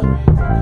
Thank you.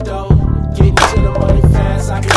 it though. Getting to the money fast, I can